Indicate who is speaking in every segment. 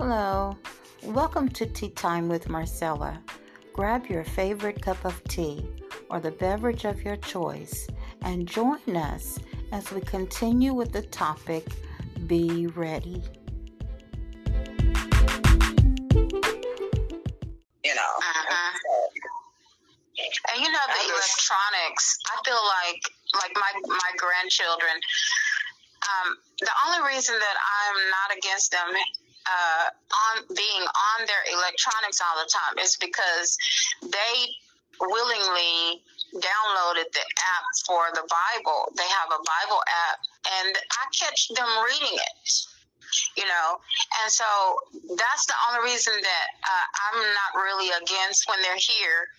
Speaker 1: Hello, welcome to Tea Time with Marcella. Grab your favorite cup of tea or the beverage of your choice and join us as we continue with the topic Be Ready.
Speaker 2: You know.
Speaker 3: Uh-huh. And you know the electronics. I feel like like my my grandchildren. Um, the only reason that I'm not against them uh, on being on their electronics all the time is because they willingly downloaded the app for the Bible. They have a Bible app, and I catch them reading it. You know, and so that's the only reason that uh, I'm not really against when they're here.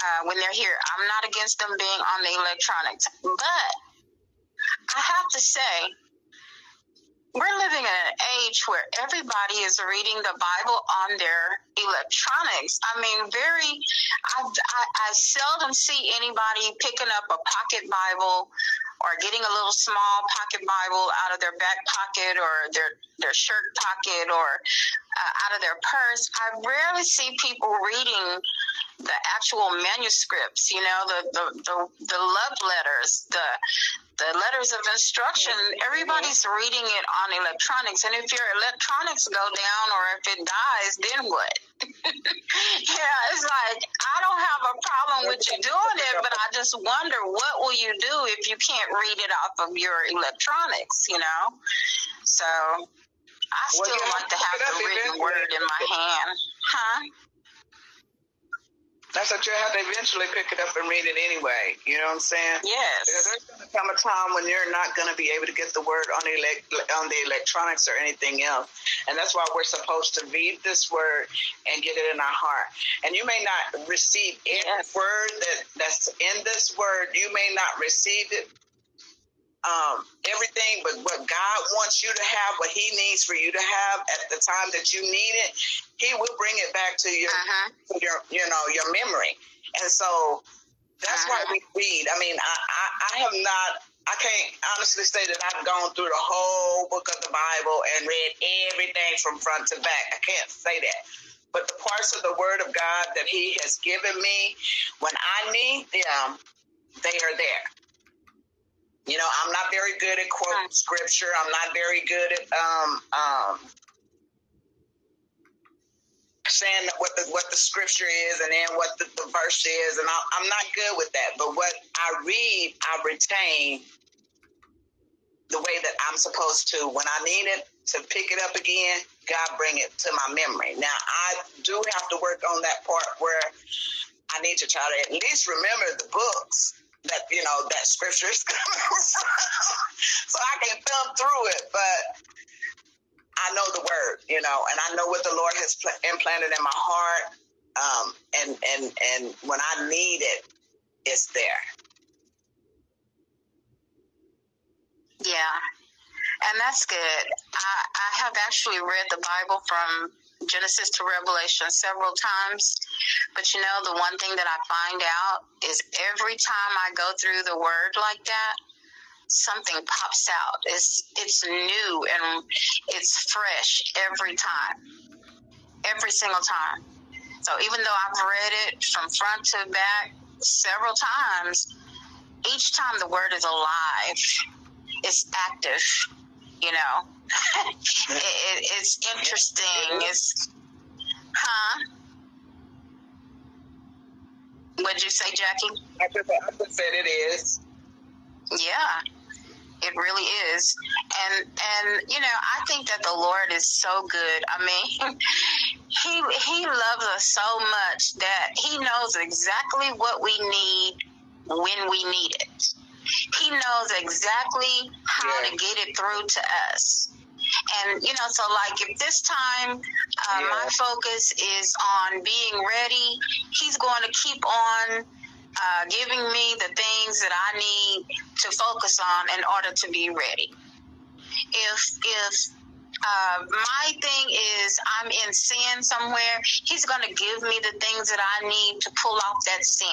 Speaker 3: Uh, when they're here, I'm not against them being on the electronics, but I have to say, we're living in an age where everybody is reading the Bible on their electronics. I mean, very, I, I, I seldom see anybody picking up a pocket Bible or getting a little small pocket Bible out of their back pocket or their, their shirt pocket or uh, out of their purse. I rarely see people reading the actual manuscripts, you know, the, the, the, the love letters, the, the letters of instruction, everybody's reading it on electronics. And if your electronics go down or if it dies, then what? yeah, it's like I don't have a problem with you doing it, but I just wonder what will you do if you can't read it off of your electronics, you know? So I still well, like to have the written word in my hand. Huh?
Speaker 2: That's what you have to eventually pick it up and read it anyway. You know what I'm saying?
Speaker 3: Yes.
Speaker 2: Because there's going to come a time when you're not going to be able to get the word on the on the electronics or anything else, and that's why we're supposed to read this word and get it in our heart. And you may not receive any yes. word that that's in this word. You may not receive it um, everything but what God wants you to have, what He needs for you to have at the time that you need it, He will bring it back to your, uh-huh. your you know, your memory. And so that's uh-huh. why we read. I mean, I, I, I have not. I can't honestly say that I've gone through the whole book of the Bible and read everything from front to back. I can't say that. But the parts of the Word of God that He has given me, when I need them, they are there. You know, I'm not very good at quoting scripture. I'm not very good at um, um, saying what the what the scripture is and then what the, the verse is, and I, I'm not good with that. But what I read, I retain the way that I'm supposed to. When I need it to pick it up again, God bring it to my memory. Now I do have to work on that part where I need to try to at least remember the books that you know that scripture is coming from, so I can thumb through it. But I know the word, you know, and I know what the Lord has pl- implanted in my heart. Um, and and and when I need it, it's there.
Speaker 3: Yeah, and that's good. I, I have actually read the Bible from Genesis to Revelation several times. But you know, the one thing that I find out is every time I go through the word like that, something pops out. It's it's new and it's fresh every time. Every single time. So even though I've read it from front to back several times, each time the word is alive, it's active, you know. It, it, it's interesting. It's, huh? What'd you say, Jackie?
Speaker 2: I just, I just said it is.
Speaker 3: Yeah, it really is. And and you know, I think that the Lord is so good. I mean, he he loves us so much that he knows exactly what we need when we need it. He knows exactly how to get it through to us. And, you know, so like if this time uh, yeah. my focus is on being ready, he's going to keep on uh, giving me the things that I need to focus on in order to be ready. If, if, uh, my thing is I'm in sin somewhere. He's going to give me the things that I need to pull off that sin.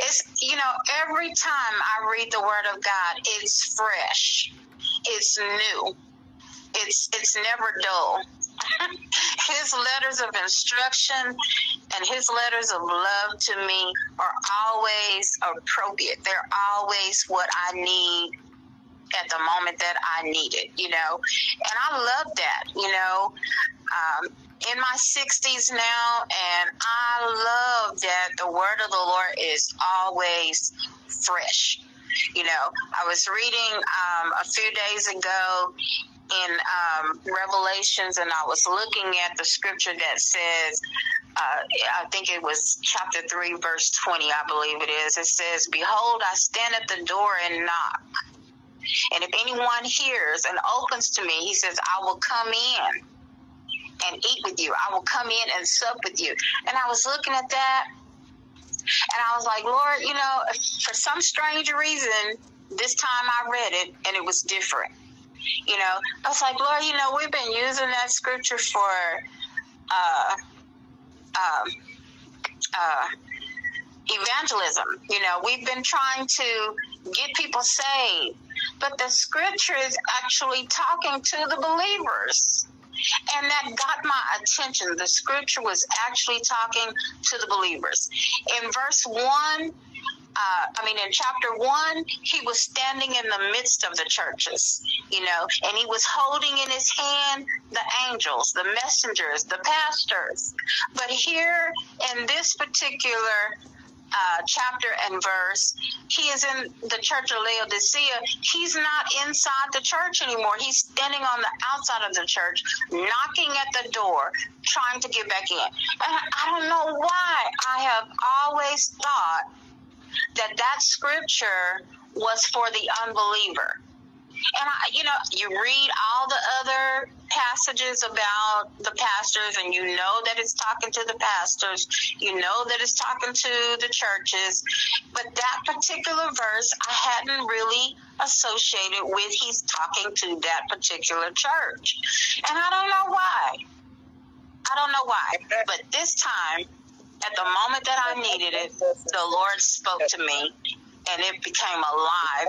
Speaker 3: It's, you know, every time I read the word of God, it's fresh. It's new it's it's never dull. his letters of instruction and his letters of love to me are always appropriate. They're always what I need at the moment that I need it, you know. And I love that, you know. Um, in my 60s now, and I love that the word of the Lord is always fresh. You know, I was reading um, a few days ago in um, Revelations, and I was looking at the scripture that says, uh, I think it was chapter 3, verse 20, I believe it is. It says, Behold, I stand at the door and knock. And if anyone hears and opens to me, he says, I will come in and eat with you. I will come in and sup with you. And I was looking at that and I was like, Lord, you know, for some strange reason, this time I read it and it was different. You know, I was like, Lord, you know, we've been using that scripture for uh, um, uh, evangelism. You know, we've been trying to get people saved, but the scripture is actually talking to the believers. And that got my attention. The scripture was actually talking to the believers. In verse 1, uh, I mean, in chapter one, he was standing in the midst of the churches, you know, and he was holding in his hand the angels, the messengers, the pastors. But here in this particular uh, chapter and verse, he is in the church of Laodicea. He's not inside the church anymore. He's standing on the outside of the church, knocking at the door, trying to get back in. And I don't know why I have always thought that that scripture was for the unbeliever. And I, you know, you read all the other passages about the pastors, and you know that it's talking to the pastors. You know that it's talking to the churches. But that particular verse, I hadn't really associated with he's talking to that particular church. And I don't know why. I don't know why. But this time, at the moment that I needed it, the Lord spoke to me and it became alive.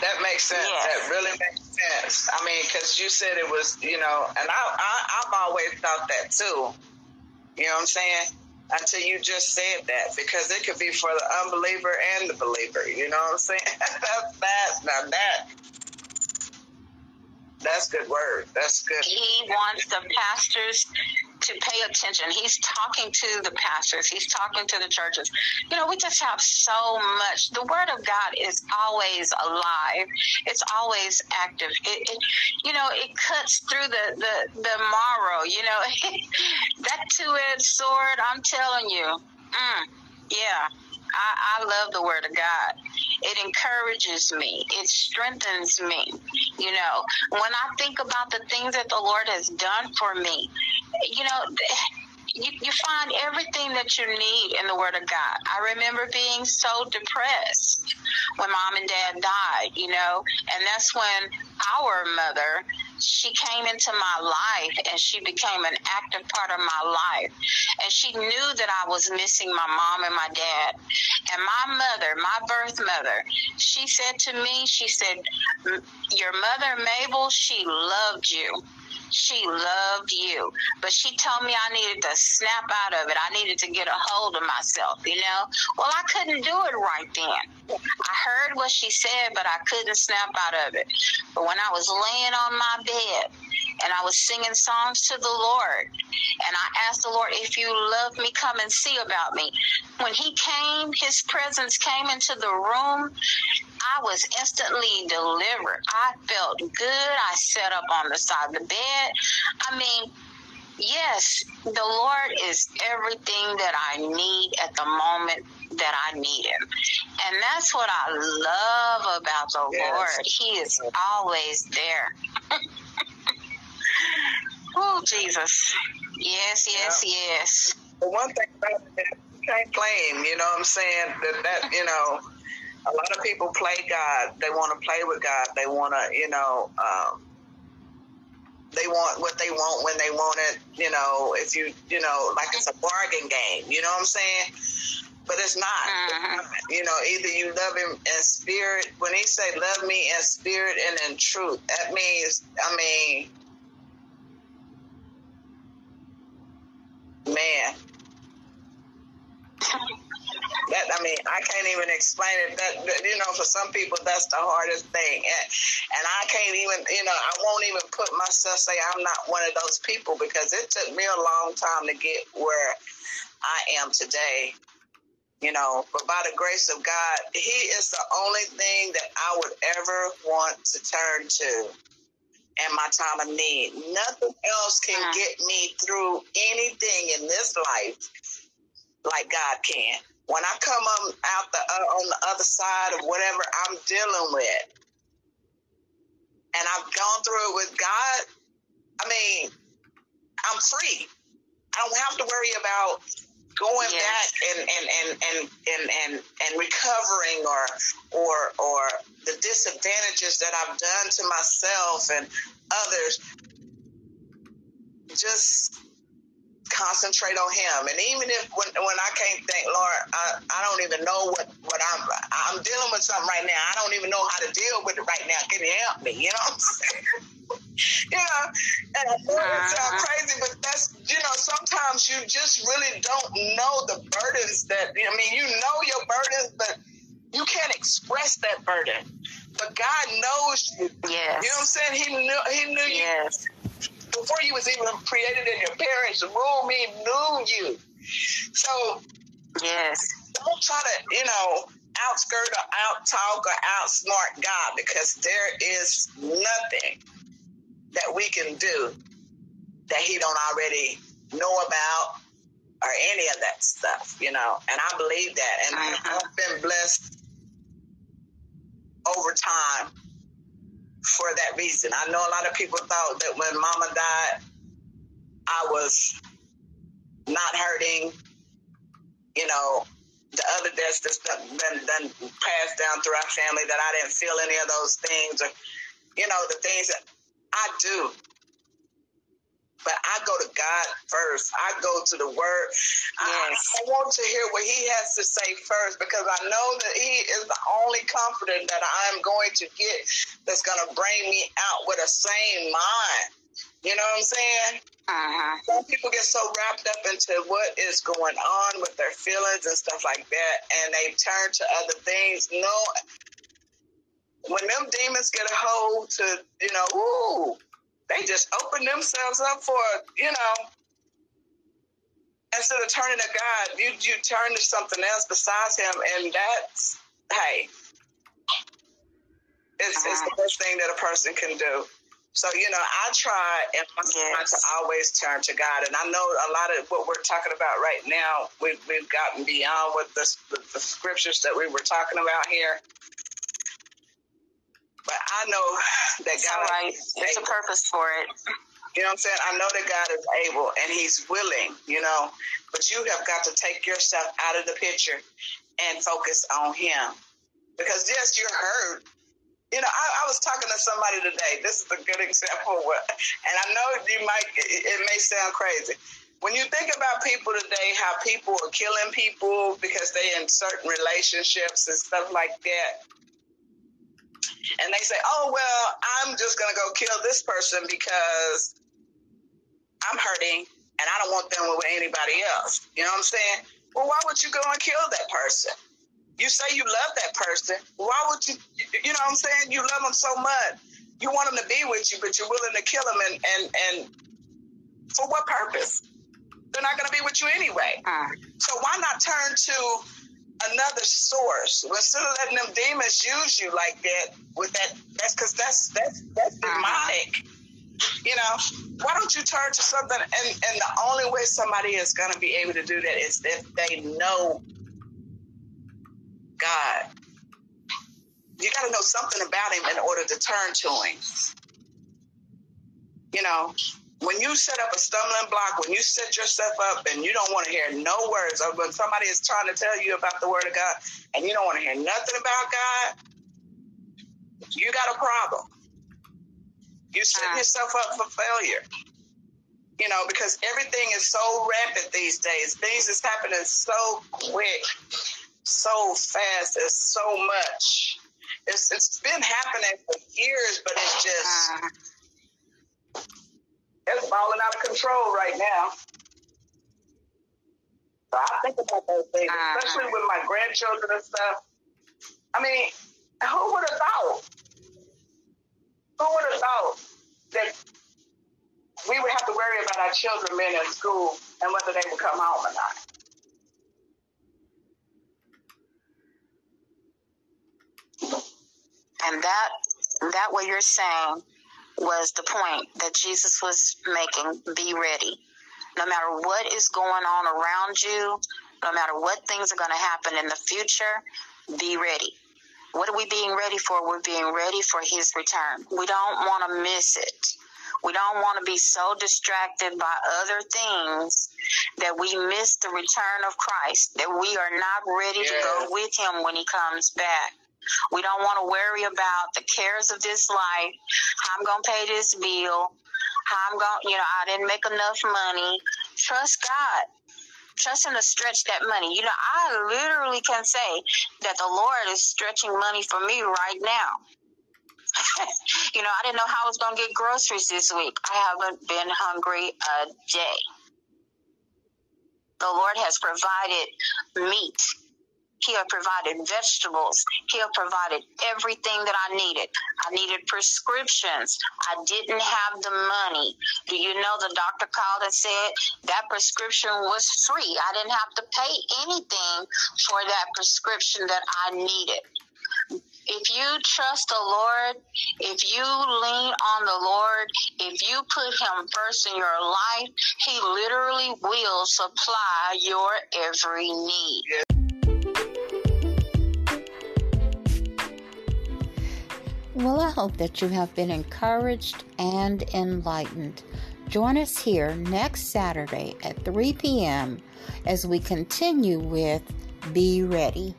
Speaker 2: that makes sense. Yes. That really makes. I mean, because you said it was, you know, and I, I, I've always thought that too. You know what I'm saying? Until you just said that, because it could be for the unbeliever and the believer. You know what I'm saying? That's that. Now that that's good word. That's good.
Speaker 3: He wants the pastors to pay attention. He's talking to the pastors. He's talking to the churches. You know, we just have so much. The Word of God is always alive. It's always active. It, it you know, it cuts through the the the marrow. You know, that two-edged sword. I'm telling you. Mm, yeah. I, I love the Word of God. It encourages me. It strengthens me. You know, when I think about the things that the Lord has done for me, you know, you, you find everything that you need in the Word of God. I remember being so depressed when mom and dad died, you know, and that's when our mother she came into my life and she became an active part of my life. And she knew that I was missing my mom and my dad. And my mother, my birth mother, she said to me, she said, Your mother, Mabel, she loved you. She loved you. But she told me I needed to snap out of it. I needed to get a hold of myself, you know? Well, I couldn't do it right then. I heard what she said, but I couldn't snap out of it. But when I was laying on my bed, and I was singing songs to the Lord. And I asked the Lord, if you love me, come and see about me. When he came, his presence came into the room. I was instantly delivered. I felt good. I sat up on the side of the bed. I mean, yes, the Lord is everything that I need at the moment that I need Him. And that's what I love about the yes. Lord. He is always there. oh, Jesus. Yes, yes, yeah. yes.
Speaker 2: The one thing about it, you can't claim, you know what I'm saying, that, that you know, a lot of people play God. They want to play with God. They want to, you know, um, they want what they want when they want it. You know, if you, you know, like it's a bargain game. You know what I'm saying? but it's not. Mm-hmm. You know, either you love him in spirit. When he say love me in spirit and in truth, that means, I mean, man. That I mean, I can't even explain it. That you know, for some people, that's the hardest thing, and and I can't even, you know, I won't even put myself say I'm not one of those people because it took me a long time to get where I am today you know, but by the grace of God, He is the only thing that I would ever want to turn to in my time of need. Nothing else can uh-huh. get me through anything in this life like God can. When I come on out the uh, on the other side of whatever I'm dealing with, and I've gone through it with God, I mean, I'm free. I don't have to worry about going yes. back and and, and and and and and recovering or or or the disadvantages that I've done to myself and others just concentrate on him and even if when, when I can't think Lord I, I don't even know what what I'm I'm dealing with something right now I don't even know how to deal with it right now can you help me you know what I'm saying you know, and it sounds uh-huh. crazy, but that's you know, sometimes you just really don't know the burdens that I mean, you know your burdens, but you can't express that burden. But God knows you.
Speaker 3: Yes.
Speaker 2: You know what I'm saying? He knew he knew
Speaker 3: yes.
Speaker 2: you before you was even created in your parents' womb, he knew you. So
Speaker 3: Yes.
Speaker 2: Don't try to, you know, outskirt or out talk or outsmart God because there is nothing that we can do that he don't already know about or any of that stuff, you know. And I believe that. And uh-huh. I've been blessed over time for that reason. I know a lot of people thought that when mama died, I was not hurting, you know, the other deaths that's been, been passed down through our family that I didn't feel any of those things or, you know, the things that I do. But I go to God first. I go to the Word. Yes. I, I, want to hear what He has to say first because I know that He is the only comforter that I'm going to get that's going to bring me out with a sane mind. You know what I'm saying?
Speaker 3: Uh-huh.
Speaker 2: Some people get so wrapped up into what is going on with their feelings and stuff like that, and they turn to other things. No, when them demons get a hold to, you know, ooh, they just open themselves up for, you know, instead of turning to God, you you turn to something else besides Him, and that's hey, it's it's the ah. best thing that a person can do. So you know, I try and I yes. to always turn to God, and I know a lot of what we're talking about right now. We've we've gotten beyond what the, the, the scriptures that we were talking about here. But I know that God
Speaker 3: right. It's a purpose for it.
Speaker 2: You know what I'm saying? I know that God is able and He's willing, you know, but you have got to take yourself out of the picture and focus on Him. Because, yes, you're hurt. You know, I, I was talking to somebody today. This is a good example. And I know you might, it, it may sound crazy. When you think about people today, how people are killing people because they in certain relationships and stuff like that, and they say, oh, well, I'm just going to go kill this person because I'm hurting and I don't want them with anybody else. You know what I'm saying? Well, why would you go and kill that person? You say you love that person. Why would you, you know what I'm saying? You love them so much. You want them to be with you, but you're willing to kill them. And, and, and for what purpose? They're not going to be with you anyway. Uh. So why not turn to another source. Instead of letting them demons use you like that, with that, that's because that's that's that's demonic. You know, why don't you turn to something? And and the only way somebody is going to be able to do that is if they know God. You got to know something about Him in order to turn to Him. You know, when you set up a stumbling block, when you set yourself up and you don't want to hear no words, or when somebody is trying to tell you about the word of God and you don't want to hear nothing about God, you got a problem. You set uh, yourself up for failure. you know, because everything is so rapid these days. Things is happening so quick, so fast. There's so much. It's it's been happening for years, but it's just it's falling out of control right now. So I think about those things, ah. especially with my grandchildren and stuff. I mean, who would have thought? Who would have thought that we would have to worry about our children being in school and whether they would come home or not?
Speaker 3: And that that what you're saying was the point that Jesus was making. Be ready. No matter what is going on around you, no matter what things are going to happen in the future, be ready. What are we being ready for? We're being ready for his return. We don't want to miss it. We don't want to be so distracted by other things that we miss the return of Christ, that we are not ready yeah. to go with him when he comes back. We don't want to worry about the cares of this life. How I'm going to pay this bill. How I'm going, you know, I didn't make enough money. Trust God trust him to stretch that money. You know, I literally can say that the Lord is stretching money for me right now. you know, I didn't know how I was going to get groceries this week. I haven't been hungry a day. The Lord has provided meat he had provided vegetables. He had provided everything that I needed. I needed prescriptions. I didn't have the money. Do you know the doctor called and said that prescription was free? I didn't have to pay anything for that prescription that I needed if you trust the Lord, if you lean on the Lord, if you put Him first in your life, He literally will supply your every need.
Speaker 1: Well, I hope that you have been encouraged and enlightened. Join us here next Saturday at 3 p.m. as we continue with Be Ready.